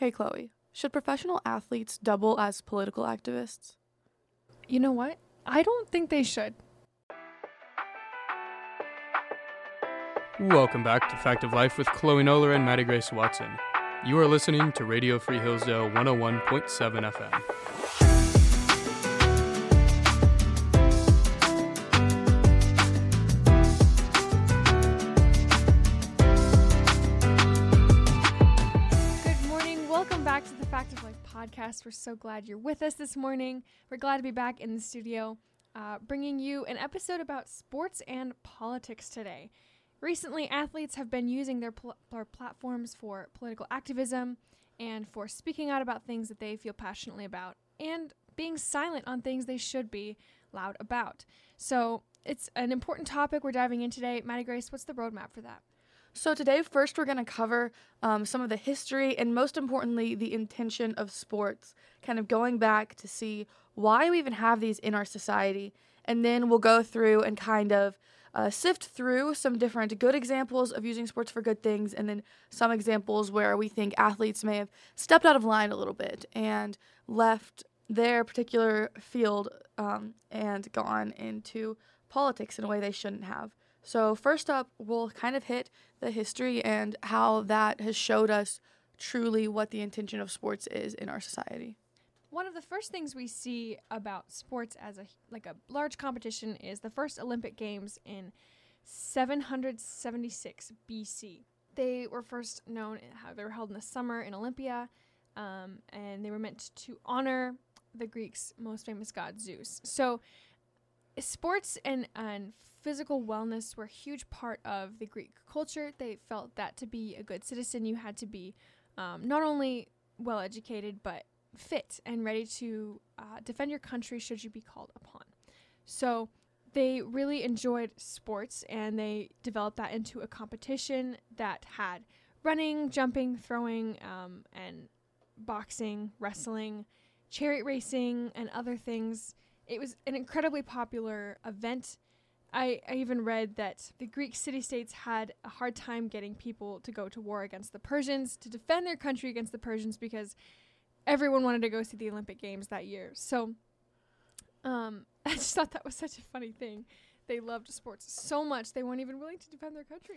Hey, Chloe, should professional athletes double as political activists? You know what? I don't think they should. Welcome back to Fact of Life with Chloe Noller and Mattie Grace Watson. You are listening to Radio Free Hillsdale 101.7 FM. Podcast. We're so glad you're with us this morning. We're glad to be back in the studio, uh, bringing you an episode about sports and politics today. Recently, athletes have been using their, pl- their platforms for political activism and for speaking out about things that they feel passionately about and being silent on things they should be loud about. So, it's an important topic we're diving in today. Mattie Grace, what's the roadmap for that? So, today, first, we're going to cover um, some of the history and, most importantly, the intention of sports, kind of going back to see why we even have these in our society. And then we'll go through and kind of uh, sift through some different good examples of using sports for good things, and then some examples where we think athletes may have stepped out of line a little bit and left their particular field um, and gone into politics in a way they shouldn't have. So, first up, we'll kind of hit the history and how that has showed us truly what the intention of sports is in our society. One of the first things we see about sports as a like a large competition is the first Olympic Games in 776 BC. They were first known how they were held in the summer in Olympia, um, and they were meant to honor the Greeks' most famous god Zeus. So, sports and and physical wellness were a huge part of the Greek culture. They felt that to be a good citizen, you had to be um, not only well educated but fit and ready to uh, defend your country should you be called upon. So they really enjoyed sports and they developed that into a competition that had running, jumping, throwing, um, and boxing, wrestling, chariot racing, and other things. It was an incredibly popular event. I, I even read that the Greek city states had a hard time getting people to go to war against the Persians to defend their country against the Persians because everyone wanted to go see the Olympic Games that year. So um, I just thought that was such a funny thing. They loved sports so much they weren't even willing to defend their country.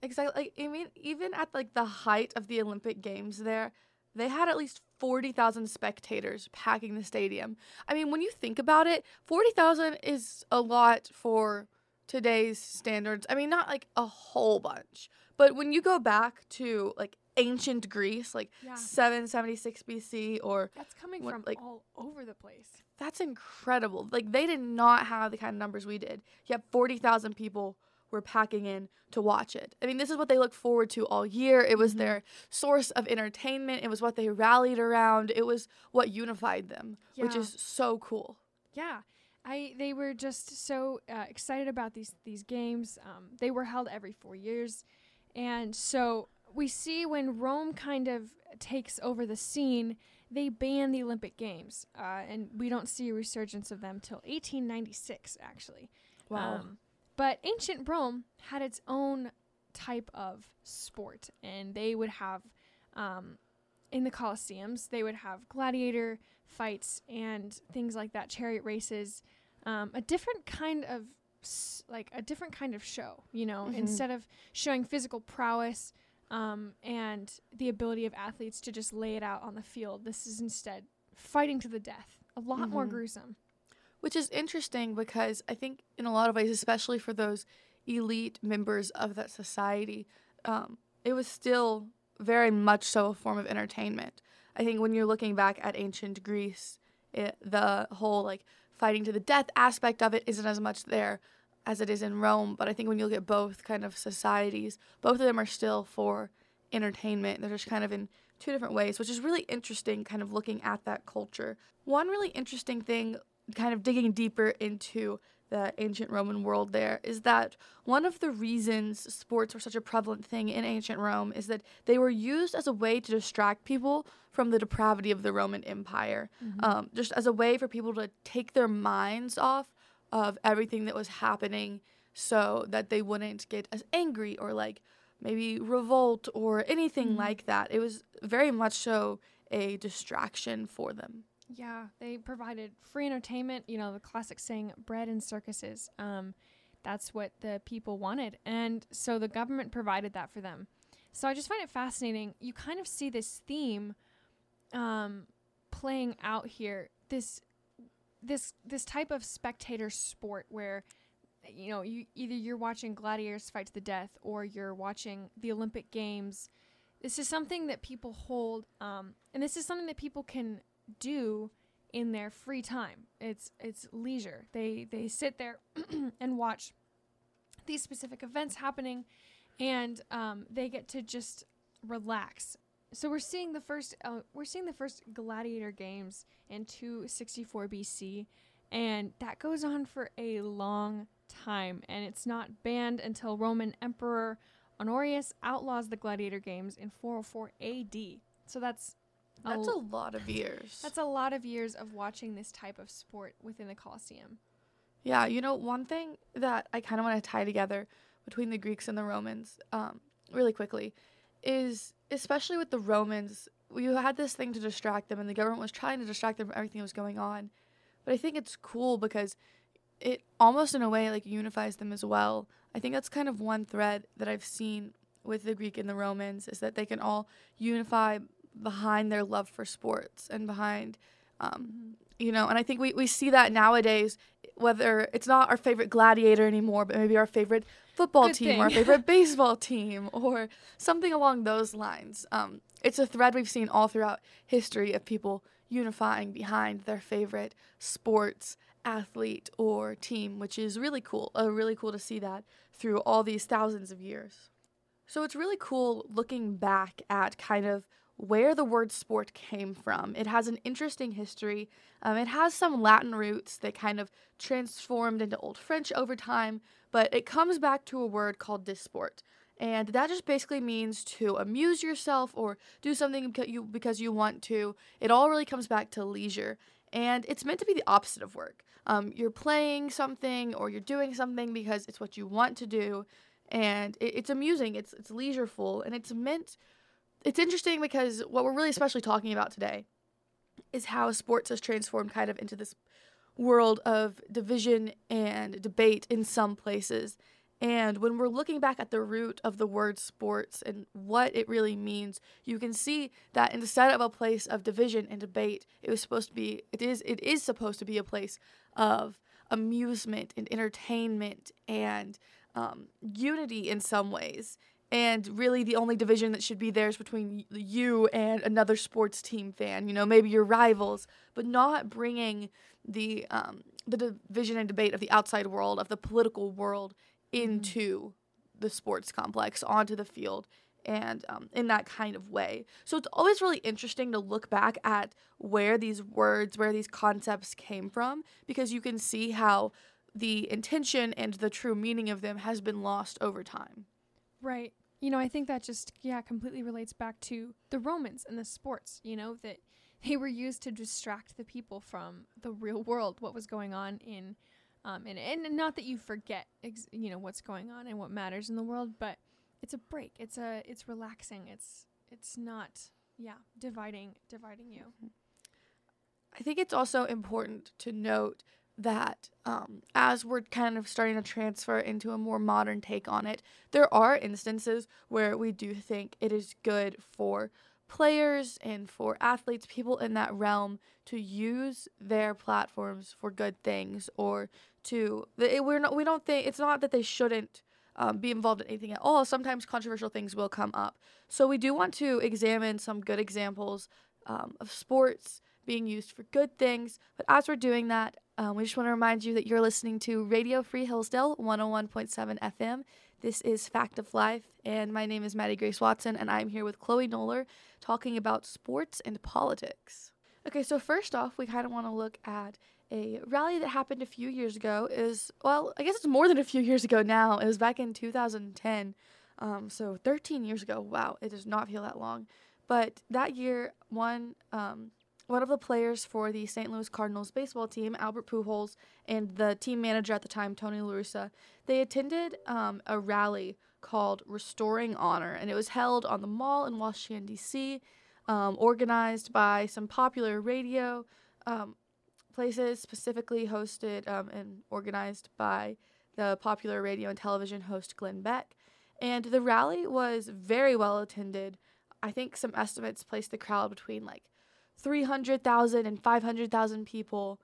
Exactly. I mean, even at like the height of the Olympic Games, there, they had at least forty thousand spectators packing the stadium. I mean, when you think about it, forty thousand is a lot for today's standards. I mean, not like a whole bunch, but when you go back to like ancient Greece, like Yeah. 776 BC, or That's coming What, from like- all over the place. that's incredible. Like they did not have the kind of numbers we did. You have 40,000 people were packing in to watch it. I mean, this is what they look forward to all year. It was Mhm. their source of entertainment. It was what they rallied around. It was what unified them, which is so cool. Yeah, I they were just so uh, excited about these these games. Um, they were held every four years, and so we see when Rome kind of takes over the scene, they ban the Olympic Games, uh, and we don't see a resurgence of them till 1896, actually. Um, but ancient Rome had its own type of sport, and they would have, um, in the Colosseums, they would have gladiator fights and things like that, chariot races, um, a different kind of s- like a different kind of show. You know, Mhm. instead of showing physical prowess. Um, and the ability of athletes to just lay it out on the field. This is instead fighting to the death. A lot more Mhm. gruesome. Which is interesting because I think, in a lot of ways, especially for those elite members of that society, um, it was still very much so a form of entertainment. I think when you're looking back at ancient Greece, it, the whole like fighting to the death aspect of it isn't as much there as it is in Rome. But I think when you look at both kind of societies, both of them are still for entertainment. They're just kind of in two different ways, which is really interesting, kind of looking at that culture. One really interesting thing, kind of digging deeper into the ancient Roman world, there is that one of the reasons sports were such a prevalent thing in ancient Rome is that they were used as a way to distract people from the depravity of the Roman Empire, um, just as a way for people to take their minds off of everything that was happening so that they wouldn't get as angry or like maybe revolt or anything Mhm. like that. It was very much so a distraction for them. Yeah, they provided free entertainment. You know, the classic saying, bread and circuses. Um, that's what the people wanted. And so the government provided that for them. So I just find it fascinating. You kind of see this theme um, playing out here. This this this type of spectator sport where you know you either you're watching gladiators fight to the death or you're watching the Olympic Games. This is something that people hold, um, and this is something that people can do in their free time. It's it's leisure. They they sit there and watch these specific events happening, and um, they get to just relax. So we're seeing the first uh, we're seeing the first gladiator games in 264 BC, and that goes on for a long time, and it's not banned until Roman Emperor Honorius outlaws the gladiator games in 404 AD. So that's That's l- a lot of years. that's a lot of years of watching this type of sport within the Colosseum. Yeah, you know, one thing that I kind of want to tie together between the Greeks and the Romans, um, really quickly, is especially with the Romans, you had this thing to distract them, and the government was trying to distract them from everything that was going on. But I think it's cool because it almost, in a way, like unifies them as well. I think that's kind of one thread that I've seen with the Greek and the Romans is that they can all unify behind their love for sports and behind um, you know and i think we, we see that nowadays whether it's not our favorite gladiator anymore but maybe our favorite football Good team or our favorite baseball team or something along those lines. Um, it's a thread we've seen all throughout history of people unifying behind their favorite sports athlete or team which is really cool uh, really cool to see that through all these thousands of years. So it's really cool looking back at kind of where the word sport came from. It has an interesting history. Um, it has some Latin roots that kind of transformed into Old French over time, but it comes back to a word called disport. And that just basically means to amuse yourself or do something because you, because you want to. It all really comes back to leisure. And it's meant to be the opposite of work. Um, you're playing something or you're doing something because it's what you want to do and it, it's amusing it's it's leisureful and it's meant it's interesting because what we're really especially talking about today is how sports has transformed kind of into this world of division and debate in some places and when we're looking back at the root of the word sports and what it really means, you can see that instead of a place of division and debate, it was supposed to be it is it is supposed to be a place of amusement and entertainment and um, unity in some ways. And really, the only division that should be there is between you and another sports team fan. You know, maybe your rivals, but not bringing the um, the division and debate of the outside world, of the political world, into the sports complex, onto the field, and um, in that kind of way. So it's always really interesting to look back at where these words, where these concepts came from, because you can see how the intention and the true meaning of them has been lost over time. Right. You know, I think that just yeah completely relates back to the Romans and the sports. You know that they were used to distract the people from the real world, what was going on in, um, and and not that you forget, ex- you know, what's going on and what matters in the world, but it's a break. It's a it's relaxing. It's it's not yeah dividing dividing you. I think it's also important to note that um, as we're kind of starting to transfer into a more modern take on it, there are instances where we do think it is good for players and for athletes, people in that realm, to use their platforms for good things or to we're not we don't think it's not that they shouldn't um, be involved in anything at all. Sometimes controversial things will come up, so we do want to examine some good examples um, of sports being used for good things. But as we're doing that, um, we just want to remind you that you're listening to Radio Free Hillsdale 101.7 FM. This is Fact of Life, and my name is Mattie Grace Watson, and I'm here with Chloe Noller talking about sports and politics. Okay, so first off, we kind of want to look at a rally that happened a few years ago. Is well, I guess it's more than a few years ago now. It was back in 2010, um, so 13 years ago. Wow, it does not feel that long. But that year, one um, one of the players for the St. Louis Cardinals baseball team, Albert Pujols, and the team manager at the time, Tony La Russa, they attended um, a rally called Restoring Honor, and it was held on the mall in Washington, D.C., um, organized by some popular radio um, places, specifically hosted um, and organized by the popular radio and television host Glenn Beck. And the rally was very well attended. I think some estimates placed the crowd between like 300,000 and 500,000 people.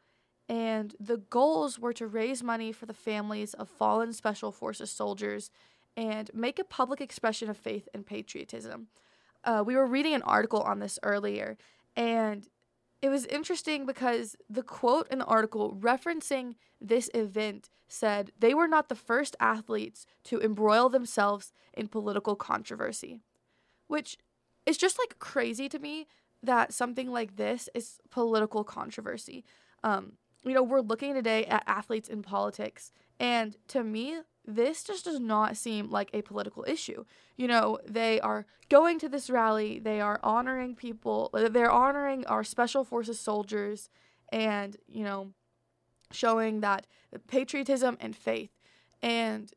And the goals were to raise money for the families of fallen Special Forces soldiers and make a public expression of faith and patriotism. Uh, we were reading an article on this earlier, and it was interesting because the quote in the article referencing this event said they were not the first athletes to embroil themselves in political controversy, which is just like crazy to me that something like this is political controversy. Um, you know, we're looking today at athletes in politics, and to me, this just does not seem like a political issue. You know, they are going to this rally, they are honoring people, they're honoring our special forces soldiers, and, you know, showing that patriotism and faith. And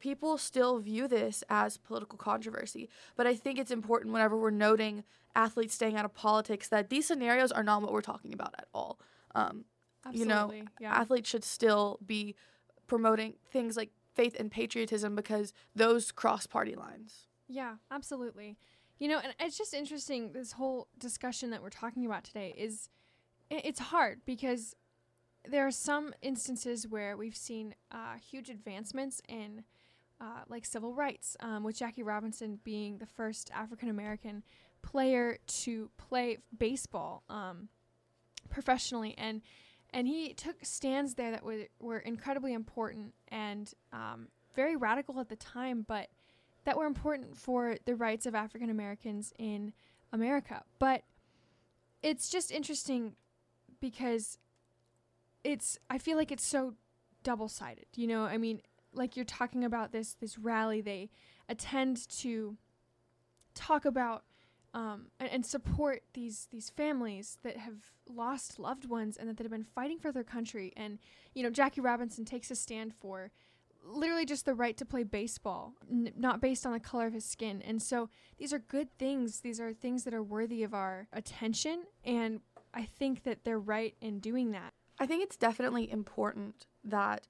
people still view this as political controversy. But I think it's important whenever we're noting athletes staying out of politics that these scenarios are not what we're talking about at all. Um, you know, yeah. athletes should still be promoting things like faith and patriotism because those cross party lines. Yeah, absolutely. You know, and it's just interesting this whole discussion that we're talking about today is it's hard because there are some instances where we've seen uh, huge advancements in uh, like civil rights, um, with Jackie Robinson being the first African American player to play baseball um, professionally, and and he took stands there that were were incredibly important and um, very radical at the time, but that were important for the rights of African Americans in America. But it's just interesting because it's I feel like it's so double sided. You know, I mean, like you're talking about this this rally, they attend to talk about um, and, and support these these families that have lost loved ones and that, have been fighting for their country. And you know, Jackie Robinson takes a stand for literally just the right to play baseball, n- not based on the color of his skin. And so these are good things. These are things that are worthy of our attention. And I think that they're right in doing that. I think it's definitely important that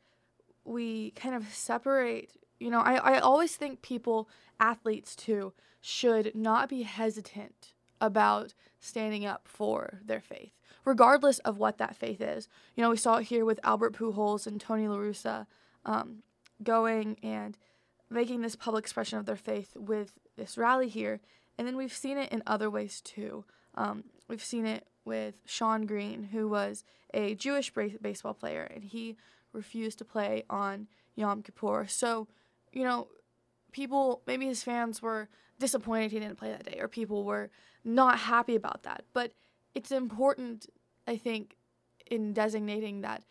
we kind of separate. You know, I, I always think people, athletes too, should not be hesitant about standing up for their faith, regardless of what that faith is. You know, we saw it here with Albert Pujols and Tony La Russa um, going and making this public expression of their faith with this rally here. And then we've seen it in other ways too. Um, we've seen it with Shawn Green, who was a Jewish baseball player, and he refused to play on Yom Kippur. So, you know, people, maybe his fans were disappointed he didn't play that day, or people were not happy about that. But it's important, I think, in designating that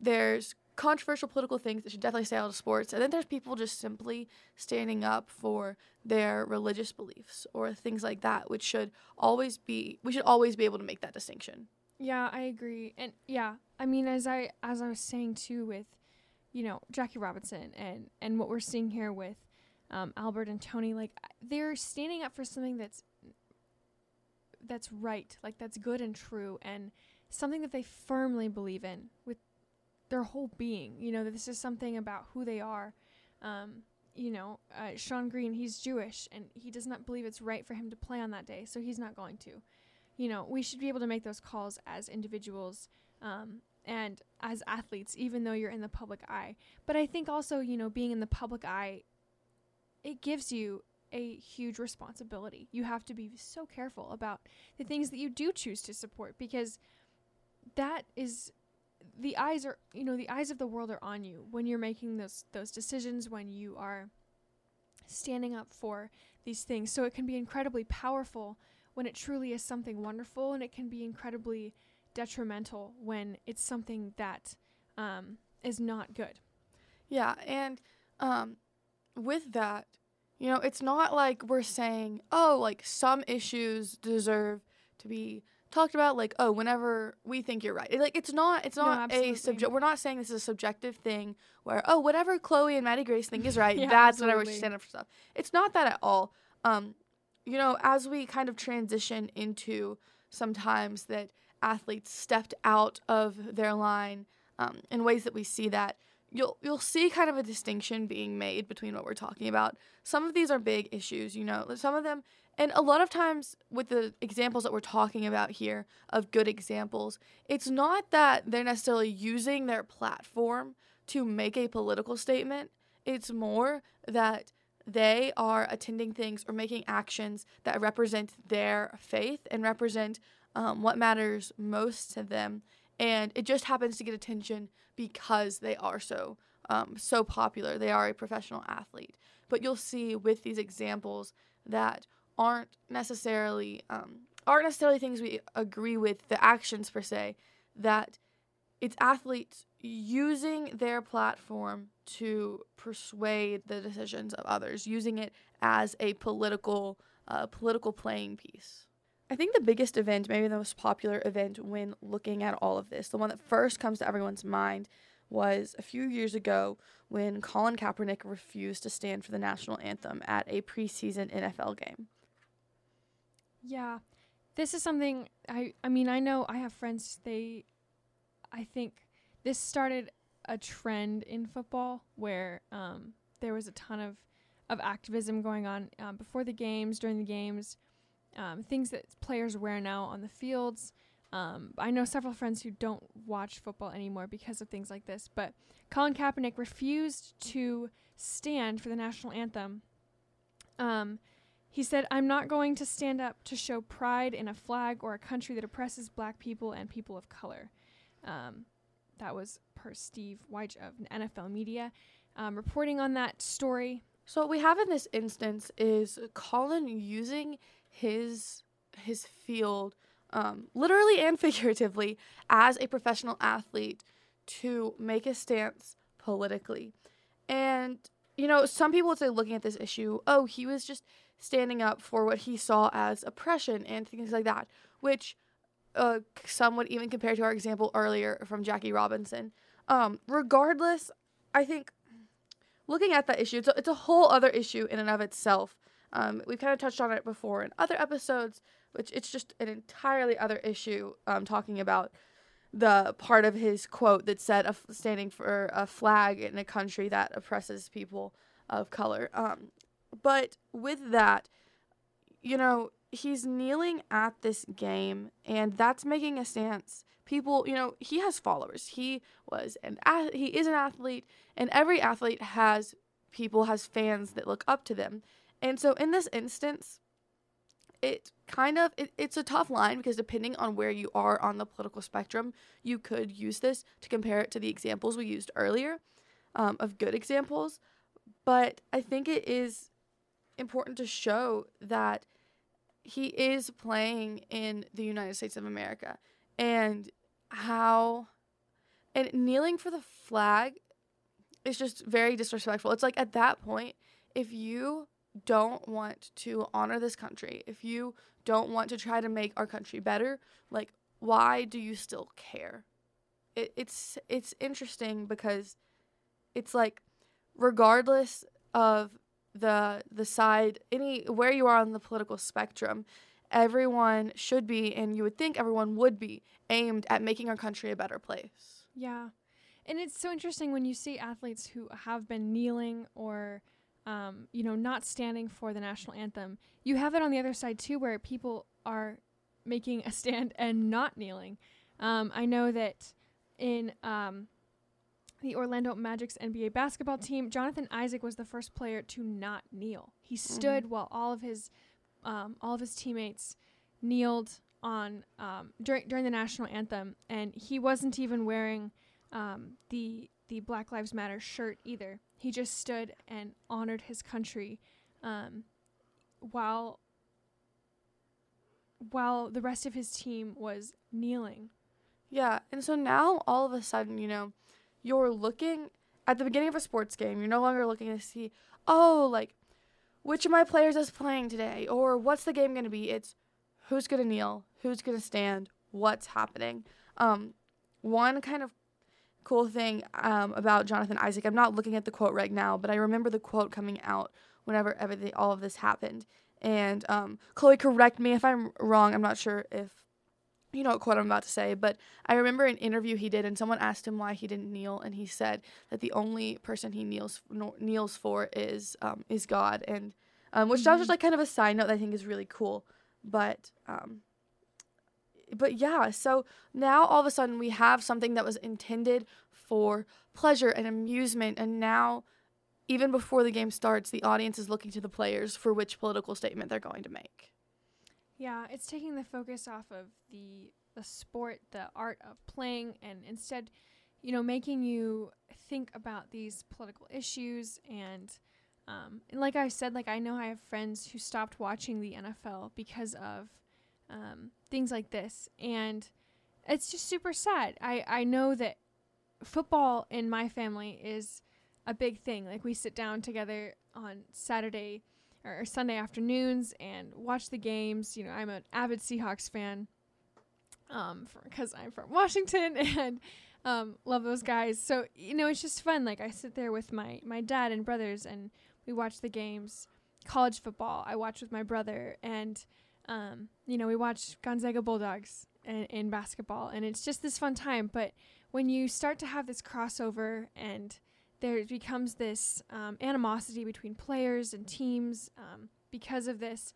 there's controversial political things that should definitely stay out of sports, and then there's people just simply standing up for their religious beliefs or things like that, which should always be we should always be able to make that distinction. Yeah, I agree. And yeah, I mean as I as I was saying too with you know, Jackie Robinson and and what we're seeing here with um, Albert and Tony like they're standing up for something that's that's right, like that's good and true and something that they firmly believe in with their whole being. You know, this is something about who they are. Um, you know, uh, Shawn Green, he's Jewish and he does not believe it's right for him to play on that day, so he's not going to you know, we should be able to make those calls as individuals um, and as athletes, even though you're in the public eye. But I think also, you know, being in the public eye, it gives you a huge responsibility. You have to be so careful about the things that you do choose to support because that is the eyes are you know the eyes of the world are on you when you're making those those decisions when you are standing up for these things so it can be incredibly powerful when it truly is something wonderful, and it can be incredibly detrimental when it's something that um, is not good. Yeah, and um, with that, you know, it's not like we're saying, oh, like some issues deserve to be talked about like oh whenever we think you're right like it's not it's No, not a subject we're not saying this is a subjective thing where oh whatever chloe and mattie grace think is right Yeah, that's whenever we absolutely. stand up for stuff it's not that at all um you know as we kind of transition into sometimes that athletes stepped out of their line um, in ways that we see that you'll you'll see kind of a distinction being made between what we're talking about some of these are big issues you know some of them and a lot of times with the examples that we're talking about here of good examples, it's not that they're necessarily using their platform to make a political statement. It's more that they are attending things or making actions that represent their faith and represent um, what matters most to them. And it just happens to get attention because they are so um, so popular. They are a professional athlete. But you'll see with these examples that aren't necessarily um, aren't necessarily things we agree with the actions per se that it's athletes using their platform to persuade the decisions of others using it as a political uh, political playing piece i think the biggest event maybe the most popular event when looking at all of this the one that first comes to everyone's mind was a few years ago when Colin Kaepernick refused to stand for the national anthem at a preseason NFL game. Yeah. This is something I I mean, I know I have friends they I think this started a trend in football where um, there was a ton of of activism going on um, before the games, during the games, um, things that players wear now on the fields. Um, I know several friends who don't watch football anymore because of things like this. But Colin Kaepernick refused to stand for the national anthem. Um, he said, I'm not going to stand up to show pride in a flag or a country that oppresses black people and people of color. Um, that was Steve Wyche of NFL Media um, reporting on that story. So what we have in this instance is Colin using his his field, um, literally and figuratively, as a professional athlete to make a stance politically. And you know, some people would say, looking at this issue, oh, he was just standing up for what he saw as oppression and things like that, which uh, some would even compare to our example earlier from Jackie Robinson. Um, regardless, I think looking at that issue, it's a, it's a whole other issue in and of itself. Um, we've kind of touched on it before in other episodes, which it's just an entirely other issue. Um, talking about the part of his quote that said, "Of standing for a flag in a country that oppresses people of color." Um, but with that, you know, he's kneeling at this game, and that's making a stance. People, you know, he has followers. He was an ath- he is an athlete, and every athlete has people has fans that look up to them. And so in this instance, it kind of it, it's a tough line because depending on where you are on the political spectrum, you could use this to compare it to the examples we used earlier um, of good examples. But I think it is important to show that he is playing in the United States of America and how and kneeling for the flag is just very disrespectful. It's like at that point, if you don't want to honor this country, if you don't want to try to make our country better, like why do you still care? It, it's it's interesting because it's like regardless of the the side any where you are on the political spectrum, everyone should be and you would think everyone would be aimed at making our country a better place. Yeah. And it's so interesting when you see athletes who have been kneeling or, um, you know, not standing for the national anthem. You have it on the other side too, where people are making a stand and not kneeling. Um, I know that in um, the Orlando Magic's NBA basketball team, Jonathan Isaac was the first player to not kneel. He stood while all of his um, all of his teammates kneeled on um, during during the national anthem, and he wasn't even wearing um, the the Black Lives Matter shirt either. He just stood and honored his country, um, while while the rest of his team was kneeling. Yeah, and so now all of a sudden, you know, you're looking at the beginning of a sports game, you're no longer looking to see, oh, like which of my players is playing today or what's the game going to be? It's who's going to kneel, who's going to stand, what's happening. Um, one kind of cool thing um, about Jonathan Isaac, I'm not looking at the quote right now, but I remember the quote coming out whenever everything, all of this happened. And um, Chloe, correct me if I'm wrong. I'm not sure if you know what quote I'm about to say, but I remember an interview he did, and someone asked him why he didn't kneel, and he said that the only person he kneels kneels for is um, is God, and um, which mm-hmm. that was just like kind of a side note that I think is really cool. But um, but yeah, so now all of a sudden we have something that was intended for pleasure and amusement, and now even before the game starts, the audience is looking to the players for which political statement they're going to make. Yeah, it's taking the focus off of the the sport, the art of playing, and instead, you know, making you think about these political issues. And, um, and like I said, like I know I have friends who stopped watching the NFL because of um, things like this, and it's just super sad. I I know that football in my family is a big thing. Like we sit down together on Saturday or Sunday afternoons and watch the games. You know, I'm an avid Seahawks fan um because I'm from Washington and um love those guys. So, you know, it's just fun. Like I sit there with my my dad and brothers and we watch the games. College football, I watch with my brother and um you know, we watch Gonzaga Bulldogs in, in basketball and it's just this fun time, but when you start to have this crossover and there becomes this um, animosity between players and teams um, because of this.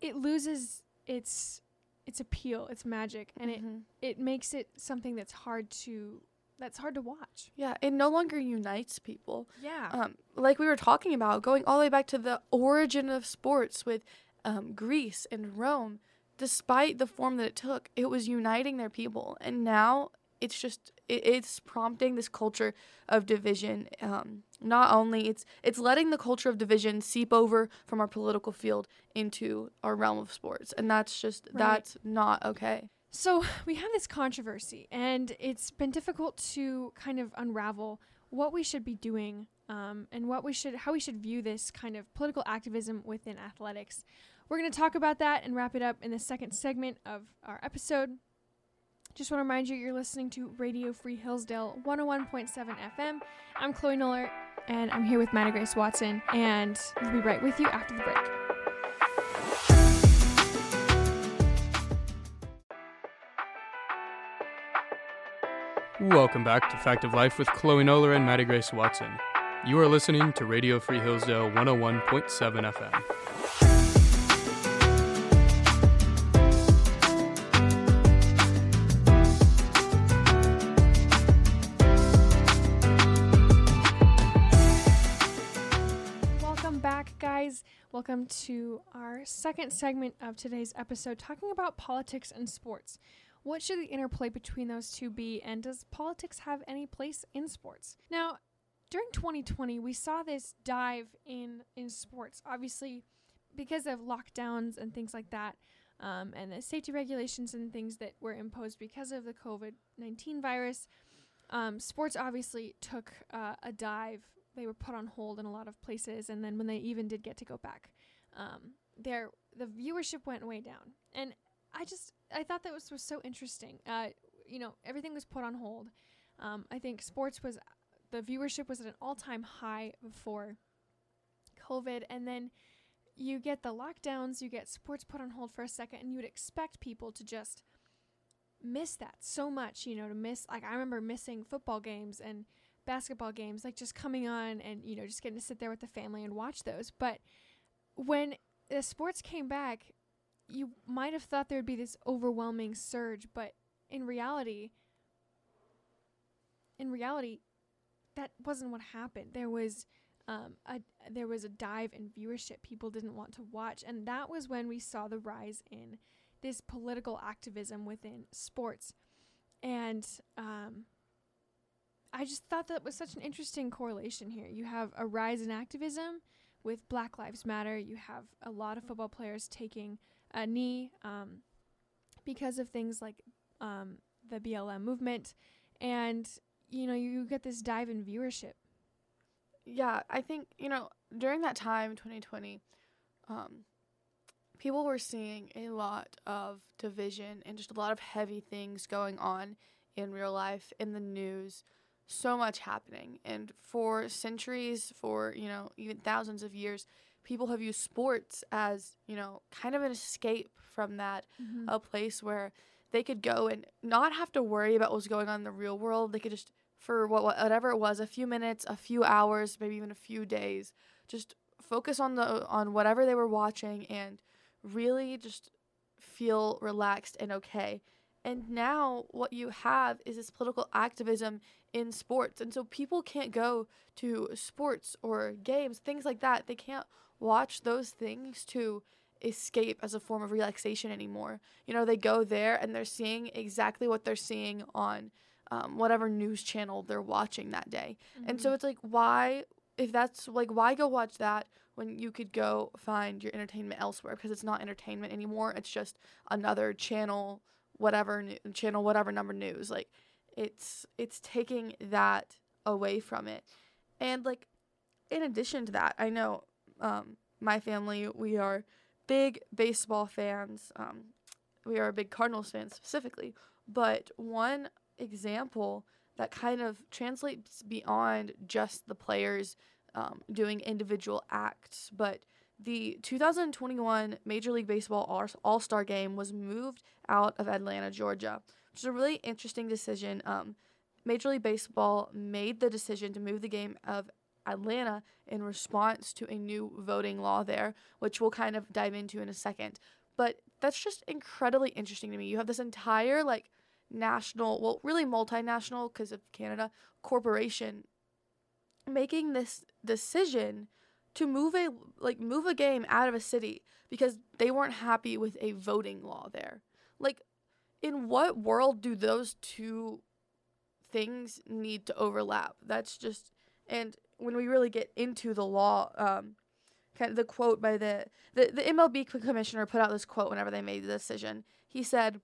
It loses its its appeal, its magic, and mm-hmm. it it makes it something that's hard to that's hard to watch. Yeah, it no longer unites people. Yeah. Um, like we were talking about, going all the way back to the origin of sports with um, Greece and Rome. Despite the form that it took, it was uniting their people, and now it's just it, it's prompting this culture of division. Um, not only it's it's letting the culture of division seep over from our political field into our realm of sports, and that's just right. that's not okay. So we have this controversy, and it's been difficult to kind of unravel what we should be doing um, and what we should how we should view this kind of political activism within athletics. We're going to talk about that and wrap it up in the second segment of our episode. Just want to remind you, you're listening to Radio Free Hillsdale 101.7 FM. I'm Chloe Noller, and I'm here with Mattie Grace Watson, and we'll be right with you after the break. Welcome back to Fact of Life with Chloe Noller and Mattie Grace Watson. You are listening to Radio Free Hillsdale 101.7 FM. Welcome to our second segment of today's episode, talking about politics and sports. What should the interplay between those two be, and does politics have any place in sports? Now, during 2020, we saw this dive in in sports. Obviously, because of lockdowns and things like that, um, and the safety regulations and things that were imposed because of the COVID 19 virus, um, sports obviously took uh, a dive they were put on hold in a lot of places, and then when they even did get to go back, um, there the viewership went way down. And I just I thought that was was so interesting. Uh, you know, everything was put on hold. Um, I think sports was the viewership was at an all time high before COVID, and then you get the lockdowns, you get sports put on hold for a second, and you would expect people to just miss that so much, you know, to miss like I remember missing football games and basketball games, like just coming on and, you know, just getting to sit there with the family and watch those. But when the sports came back, you might have thought there would be this overwhelming surge, but in reality, in reality, that wasn't what happened. There was um, a there was a dive in viewership. People didn't want to watch, and that was when we saw the rise in this political activism within sports. And um, I just thought that was such an interesting correlation here. You have a rise in activism with Black Lives Matter. You have a lot of football players taking a knee um, because of things like um, the BLM movement, and you know you get this dive in viewership. Yeah, I think you know during that time, 2020, um, people were seeing a lot of division and just a lot of heavy things going on in real life, in the news, so much happening. And for centuries, for, you know, even thousands of years, people have used sports as, you know, kind of an escape from that, Mhm. a place where they could go and not have to worry about what's going on in the real world. They could just, for what whatever it was, a few minutes, a few hours, maybe even a few days, just focus on the on whatever they were watching and really just feel relaxed and okay. And now what you have is this political activism in sports. And so people can't go to sports or games, things like that. They can't watch those things to escape as a form of relaxation anymore. You know, they go there and they're seeing exactly what they're seeing on um, whatever news channel they're watching that day. And so it's like, why, if that's like, why go watch that when you could go find your entertainment elsewhere? Because it's not entertainment anymore. It's just another channel, whatever nu- channel, whatever number news. Like, it's it's taking that away from it. And like, in addition to that, I know um, my family we are big baseball fans. Um, we are big Cardinals fans specifically. But one example that kind of translates beyond just the players um, doing individual acts, but the 2021 Major League Baseball All Star game was moved out of Atlanta, Georgia, which is a really interesting decision. Um, Major League Baseball made the decision to move the game of Atlanta in response to a new voting law there, which we'll kind of dive into in a second. But that's just incredibly interesting to me. You have this entire like national, well, really multinational because of Canada corporation making this decision to move a like move a game out of a city because they weren't happy with a voting law there. Like in what world do those two things need to overlap? That's just and when we really get into the law um kind of the quote by the the, the MLB commissioner put out this quote whenever they made the decision. He said,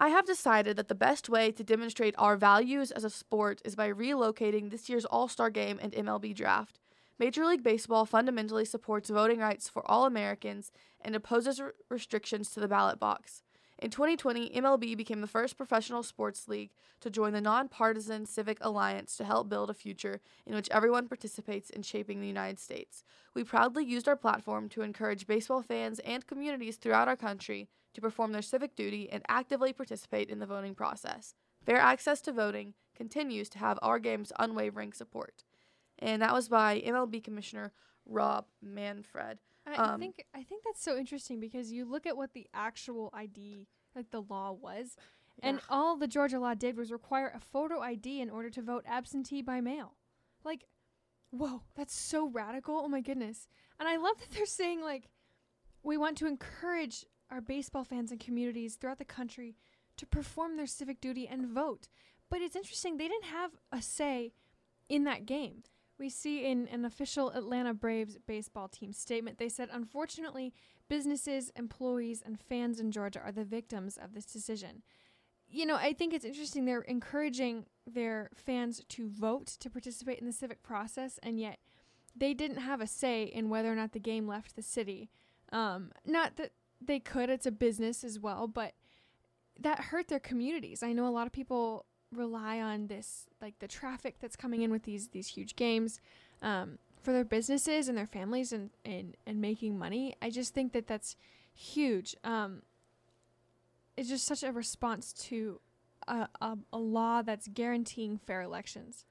I have decided that the best way to demonstrate our values as a sport is by relocating this year's All Star game and MLB draft. Major League Baseball fundamentally supports voting rights for all Americans and opposes r- restrictions to the ballot box. In 2020, MLB became the first professional sports league to join the nonpartisan Civic Alliance to help build a future in which everyone participates in shaping the United States. We proudly used our platform to encourage baseball fans and communities throughout our country to perform their civic duty and actively participate in the voting process. Fair access to voting continues to have our game's unwavering support. And that was by MLB Commissioner Rob Manfred. I Um, think I think that's so interesting because you look at what the actual ID, like the law was, and all the Georgia law did was require a photo ID in order to vote absentee by mail. Like, whoa, that's so radical. Oh my goodness. And I love that they're saying like we want to encourage our baseball fans and communities throughout the country to perform their civic duty and vote. But it's interesting they didn't have a say in that game. We see in an official Atlanta Braves baseball team statement, they said, unfortunately, businesses, employees, and fans in Georgia are the victims of this decision. You know, I think it's interesting. They're encouraging their fans to vote to participate in the civic process, and yet they didn't have a say in whether or not the game left the city. Um, not that they could, it's a business as well, but that hurt their communities. I know a lot of people rely on this like the traffic that's coming in with these these huge games um, for their businesses and their families and, and and making money i just think that that's huge. Um, it's just such a response to a, a, a law that's guaranteeing fair elections.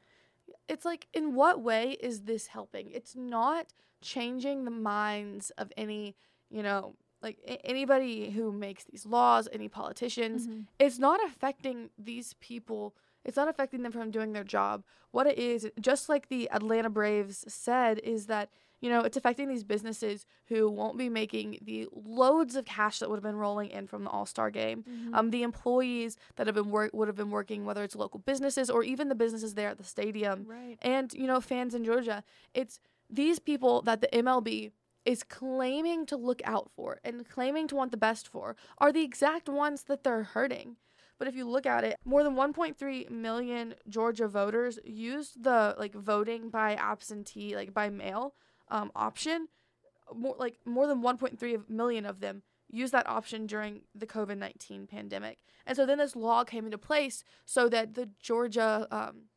It's like in what way is this helping? It's not changing the minds of any you know like anybody who makes these laws any politicians it's not affecting these people it's not affecting them from doing their job. What it is just like the atlanta braves said is that you know it's affecting these businesses who won't be making the loads of cash that would have been rolling in from the all-star game. Um, the employees that have been work would have been working whether it's local businesses or even the businesses there at the stadium. Right. And you know fans in Georgia. It's these people that the MLB is claiming to look out for and claiming to want the best for are the exact ones that they're hurting. But if you look at it, more than 1.3 million Georgia voters used the like voting by absentee, like by mail um, option. More like more than 1.3 million of- them used that option during the COVID 19 pandemic. And so then this law came into place so that the Georgia, um,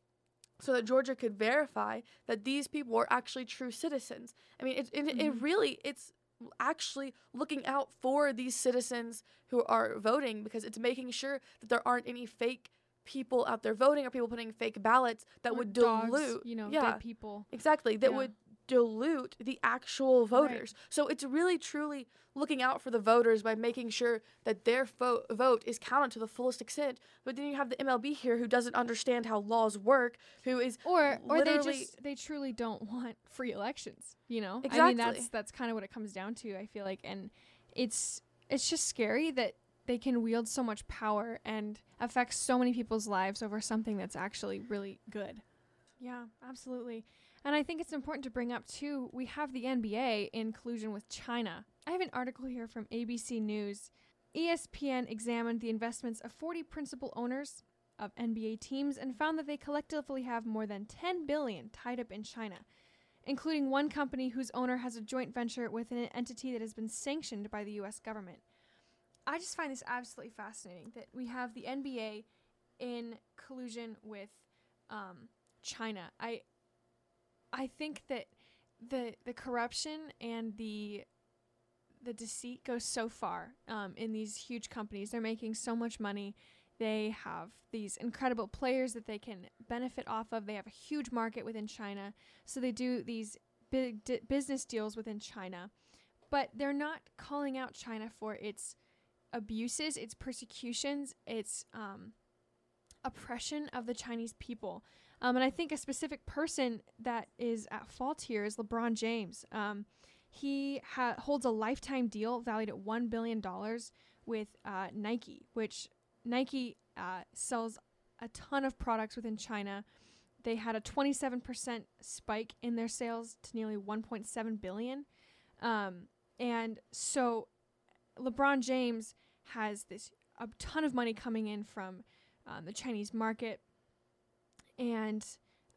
so that Georgia could verify that these people were actually true citizens. I mean, it, it, mm-hmm. it really, it's actually looking out for these citizens who are voting because it's making sure that there aren't any fake people out there voting or people putting fake ballots that or would dogs, dilute you know yeah people exactly that yeah. would dilute the actual voters. Right. So it's really truly looking out for the voters by making sure that their fo- vote is counted to the fullest extent. But then you have the MLB here who doesn't understand how laws work, who is or or they just they truly don't want free elections. You know, exactly. I mean that's that's kind of what it comes down to. I feel like, and it's it's just scary that they can wield so much power and affect so many people's lives over something that's actually really good. Yeah, absolutely. And I think it's important to bring up too, we have the NBA in collusion with China. I have an article here from ABC News. ESPN examined the investments of 40 principal owners of NBA teams and found that they collectively have more than 10 billion tied up in China, including one company whose owner has a joint venture with an entity that has been sanctioned by the US government. I just find this absolutely fascinating that we have the NBA in collusion with um, China. I I think that the the corruption and the the deceit goes so far um, in these huge companies. They're making so much money. They have these incredible players that they can benefit off of. They have a huge market within China, so they do these big business deals within China. But they're not calling out China for its abuses, its persecutions, its um, oppression of the Chinese people. Um, and I think a specific person that is at fault here is LeBron James. Um, he ha- holds a lifetime deal valued at $1 billion with uh, Nike, which Nike uh, sells a ton of products within China. They had a 27% spike in their sales to nearly 1.7 billion. Um, and so LeBron James has this a ton of money coming in from um, the Chinese market and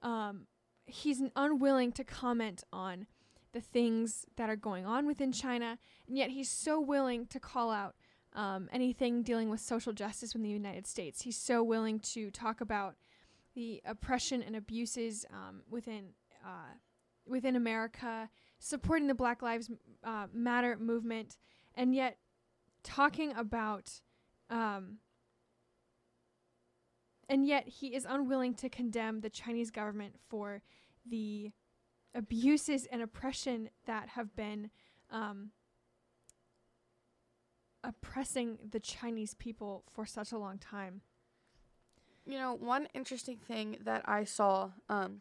um, he's unwilling to comment on the things that are going on within China, and yet he's so willing to call out um, anything dealing with social justice in the United States. He's so willing to talk about the oppression and abuses um, within uh, within America, supporting the Black Lives uh, Matter movement, and yet talking about um, and yet he is unwilling to condemn the Chinese government for the abuses and oppression that have been um, oppressing the Chinese people for such a long time. You know, one interesting thing that I saw um,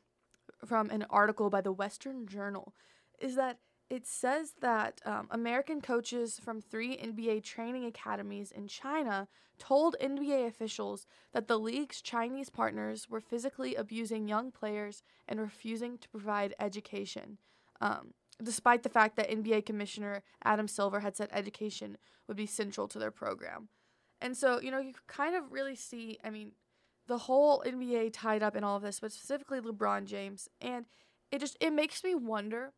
from an article by the Western Journal is that it says that um, American coaches from three NBA training academies in China told NBA officials that the league's Chinese partners were physically abusing young players and refusing to provide education. Um, despite the fact that NBA Commissioner Adam Silver had said education would be central to their program. And so, you know, you kind of really see, I mean, the whole NBA tied up in all of this, but specifically LeBron James. And it just, it makes me wonder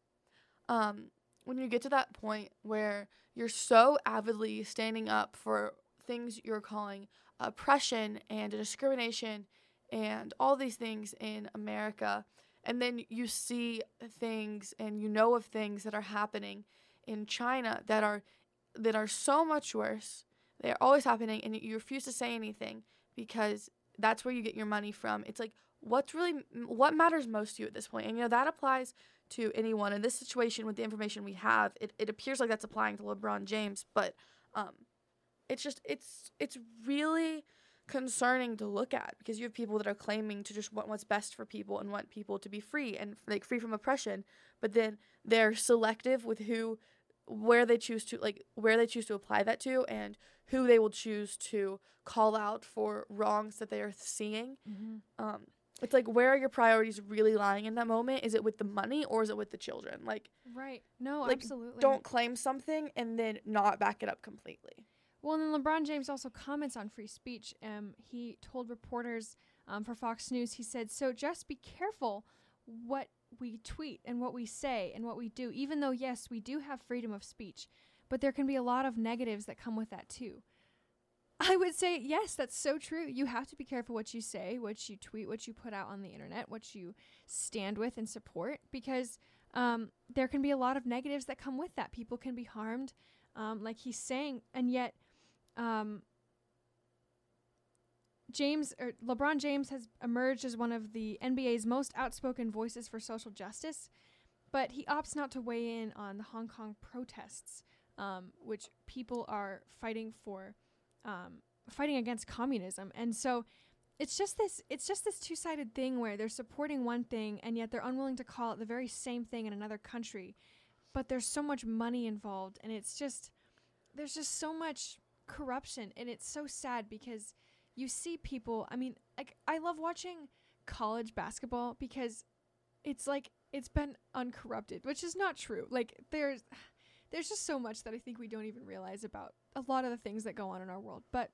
um, when you get to that point where you're so avidly standing up for things you're calling oppression and discrimination and all these things in America, and then you see things and you know of things that are happening in China that are that are so much worse. They are always happening, and you refuse to say anything because that's where you get your money from. It's like what's really what matters most to you at this point, and you know that applies to anyone. In this situation, with the information we have, it, it appears like that's applying to LeBron James, but um, it's just it's it's really concerning to look at because you have people that are claiming to just want what's best for people and want people to be free and like free from oppression, but then they're selective with who where they choose to like where they choose to apply that to and who they will choose to call out for wrongs that they are seeing. Mm-hmm. Um, it's like where are your priorities really lying in that moment? Is it with the money or is it with the children? Like Right. No, like, absolutely. Don't claim something and then not back it up completely. Well, and then LeBron James also comments on free speech. Um, he told reporters um, for Fox News, he said, "So just be careful what we tweet and what we say and what we do. Even though yes, we do have freedom of speech, but there can be a lot of negatives that come with that too. I would say yes, that's so true. You have to be careful what you say, what you tweet, what you put out on the internet, what you stand with and support, because um, there can be a lot of negatives that come with that. People can be harmed, um, like he's saying, and yet um, James or LeBron James has emerged as one of the NBA's most outspoken voices for social justice, but he opts not to weigh in on the Hong Kong protests, um, which people are fighting for, um, fighting against communism, and so it's just this it's just this two-sided thing where they're supporting one thing and yet they're unwilling to call it the very same thing in another country, but there's so much money involved, and it's just there's just so much corruption, and it's so sad because you see people i mean like i love watching college basketball because it's like it's been uncorrupted which is not true. Like there's there's just so much that i think we don't even realize about a lot of the things that go on in our world but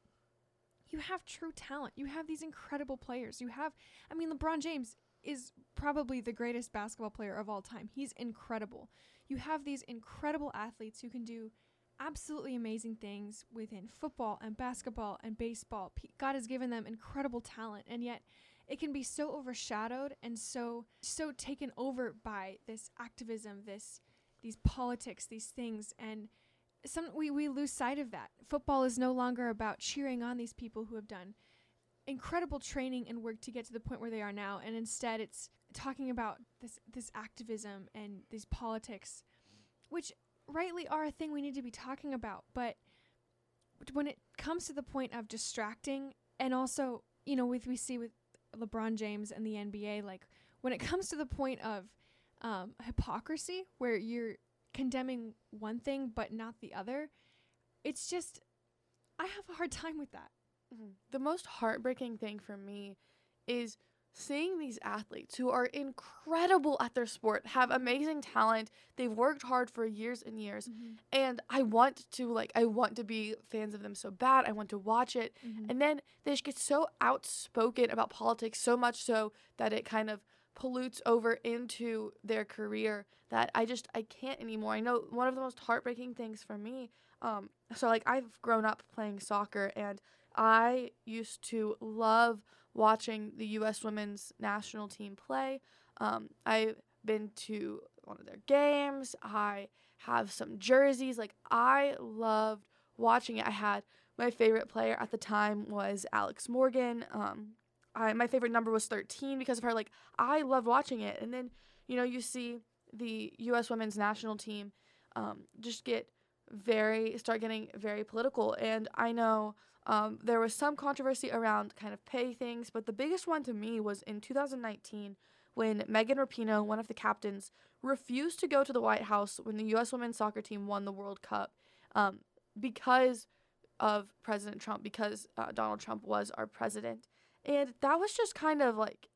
you have true talent. You have these incredible players. You have i mean lebron james is probably the greatest basketball player of all time. He's incredible. You have these incredible athletes who can do absolutely amazing things within football and basketball and baseball. God has given them incredible talent, and yet it can be so overshadowed and so so taken over by this activism, this these politics, these things, and some we, we lose sight of that. Football is no longer about cheering on these people who have done incredible training and work to get to the point where they are now, and instead it's talking about this this activism and these politics, which rightly are a thing we need to be talking about, but when it comes to the point of distracting and also, you know, with we see with LeBron James and the NBA, like when it comes to the point of um, hypocrisy, where you're condemning one thing but not the other, it's just I have a hard time with that. Mm-hmm. The most heartbreaking thing for me is seeing these athletes who are incredible at their sport, have amazing talent, they've worked hard for years and years, mm-hmm. and I want to like I want to be fans of them so bad. I want to watch it. Mm-hmm. And then they just get so outspoken about politics so much so that it kind of pollutes over into their career that I just I can't anymore. I know one of the most heartbreaking things for me um so like I've grown up playing soccer and I used to love watching the U.S. women's national team play. Um, I've been to one of their games. I have some jerseys. Like, I loved watching it. I had my favorite player at the time was Alex Morgan. Um, I, my favorite number was 13 because of her. Like, I loved watching it. And then, you know, you see the U.S. women's national team um, just get very, start getting very political. And I know um, there was some controversy around kind of pay things, but the biggest one to me was in 2019 when Megan Rapinoe, one of the captains, refused to go to the White House when the U.S. women's soccer team won the World Cup um, because of President Trump, because uh, Donald Trump was our president. And that was just kind of like,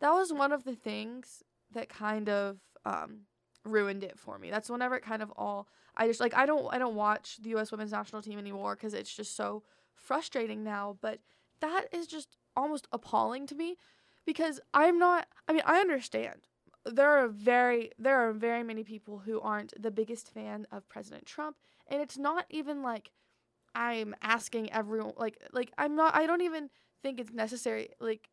that was one of the things that kind of um, ruined it for me. That's whenever it kind of all, I just like, I don't, I don't watch the U.S. women's national team anymore because it's just so frustrating now, but that is just almost appalling to me because I'm not I mean, I understand. There are very there are very many people who aren't the biggest fan of President Trump, and it's not even like I'm asking everyone like like I'm not I don't even think it's necessary like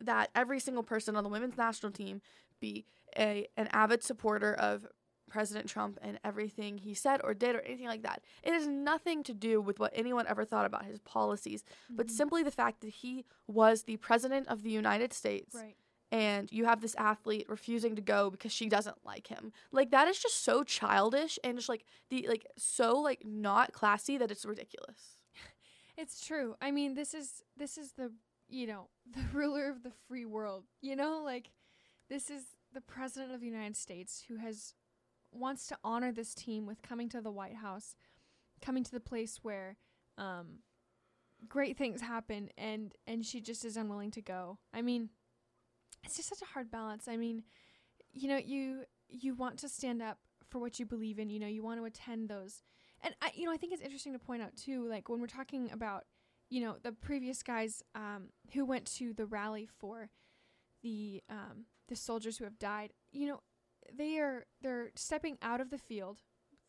that every single person on the women's national team be a an avid supporter of President Trump and everything he said or did or anything like that. It has nothing to do with what anyone ever thought about his policies, mm-hmm. but simply the fact that he was the president of the United States. Right. And you have this athlete refusing to go because she doesn't like him. Like that is just so childish and just like the like so like not classy that it's ridiculous. It's true. I mean, this is this is the you know, the ruler of the free world. You know, like this is the president of the United States who has wants to honor this team with coming to the White House, coming to the place where um, great things happen, and and she just is unwilling to go. I mean, it's just such a hard balance. I mean, you know, you you want to stand up for what you believe in. You know, you want to attend those, and I, you know, I think it's interesting to point out too, like when we're talking about, you know, the previous guys um, who went to the rally for the um, the soldiers who have died. You know, they are they're stepping out of the field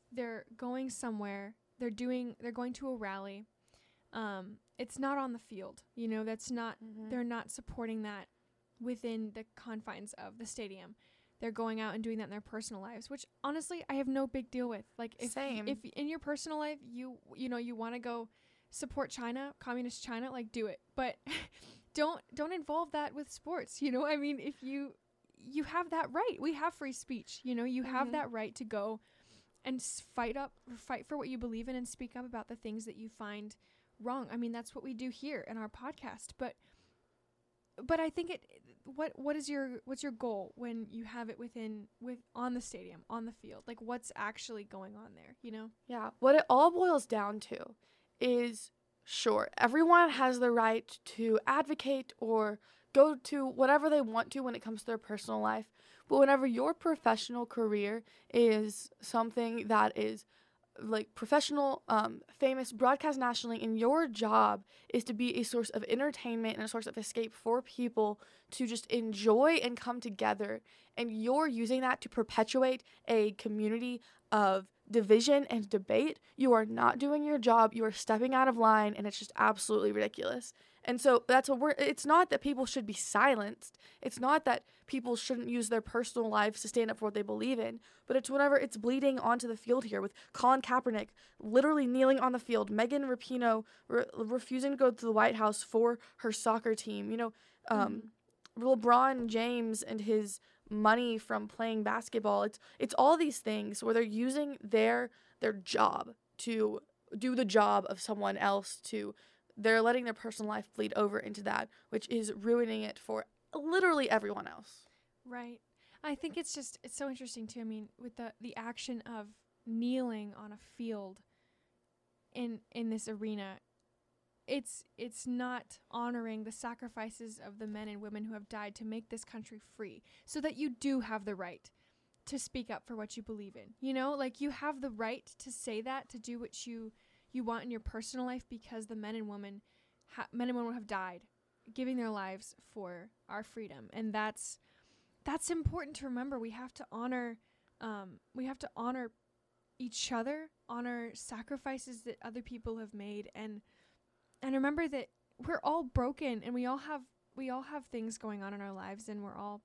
they're going somewhere, they're doing they're going to a rally. Um, it's not on the field. You know, that's not Mhm. they're not supporting that within the confines of the stadium. They're going out and doing that in their personal lives, which honestly I have no big deal with. Like if Same. if in your personal life you you know you want to go support China, communist China, like do it. But don't don't involve that with sports, you know? I mean, if you you have that right. We have free speech, you know? You have Mhm. that right to go and fight up fight for what you believe in and speak up about the things that you find wrong. I mean, that's what we do here in our podcast, but but I think it what what is your what's your goal when you have it within with on the stadium, on the field? Like what's actually going on there, you know? Yeah, what it all boils down to is sure, everyone has the right to advocate or go to whatever they want to when it comes to their personal life. But whenever your professional career is something that is like professional, um, famous, broadcast nationally, and your job is to be a source of entertainment and a source of escape for people to just enjoy and come together, and you're using that to perpetuate a community of division and debate, you are not doing your job. You are stepping out of line, and it's just absolutely ridiculous. And so that's what we're. It's not that people should be silenced. It's not that people shouldn't use their personal lives to stand up for what they believe in. But it's whenever it's bleeding onto the field here with Colin Kaepernick literally kneeling on the field, Megan Rapinoe re- refusing to go to the White House for her soccer team. You know, um, LeBron James and his money from playing basketball. It's it's all these things where they're using their their job to do the job of someone else to they're letting their personal life bleed over into that, which is ruining it for literally everyone else. Right. I think it's just it's so interesting too. I mean, with the the action of kneeling on a field in in this arena, it's it's not honoring the sacrifices of the men and women who have died to make this country free, so that you do have the right to speak up for what you believe in. You know, like you have the right to say that, to do what you you want in your personal life because the men and women ha- men and women have died giving their lives for our freedom. And that's that's important to remember. We have to honor um, we have to honor each other honor sacrifices that other people have made. And and remember that we're all broken and we all have we all have things going on in our lives and we're all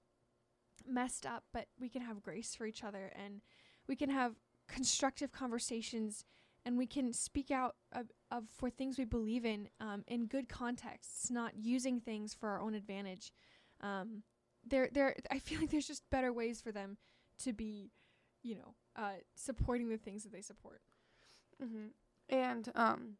messed up but we can have grace for each other and we can have constructive conversations and we can speak out of, of for things we believe in um, in good contexts, not using things for our own advantage. Um, there, there. I feel like there's just better ways for them to be, you know, uh, supporting the things that they support. Mm-hmm. And um,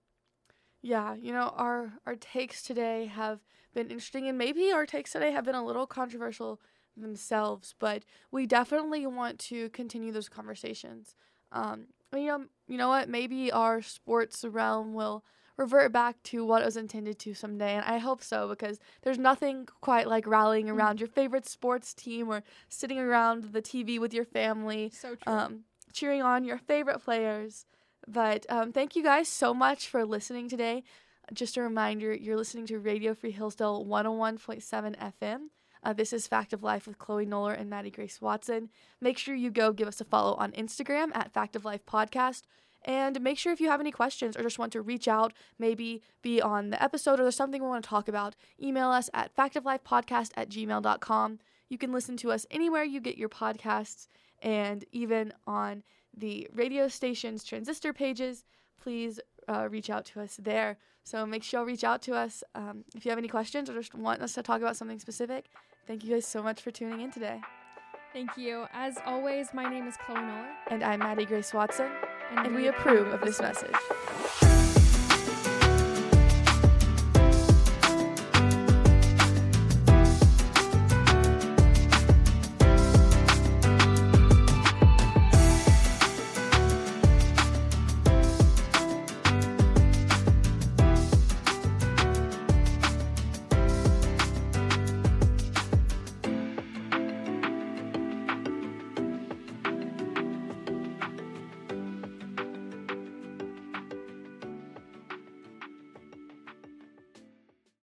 yeah, you know, our our takes today have been interesting, and maybe our takes today have been a little controversial themselves, but we definitely want to continue those conversations. Um, you know, you know what? Maybe our sports realm will revert back to what it was intended to someday, and I hope so because there's nothing quite like rallying Mm. around your favorite sports team or sitting around the TV with your family So true. um, cheering on your favorite players. But um, thank you guys so much for listening today. Just a reminder, you're listening to Radio Free Hillsdale 101.7 FM. Uh, this is Fact of Life with Chloe Noller and Mattie Grace Watson. Make sure you go give us a follow on Instagram at Fact of Life Podcast. And make sure if you have any questions or just want to reach out, maybe be on the episode or there's something we want to talk about, email us at factoflifepodcast at gmail.com. You can listen to us anywhere you get your podcasts and even on the radio station's transistor pages. Please uh, reach out to us there. So make sure you reach out to us um, if you have any questions or just want us to talk about something specific. Thank you guys so much for tuning in today. Thank you. As always, my name is Chloe Noller, And I'm Mattie Grace Watson, and we approve of this message.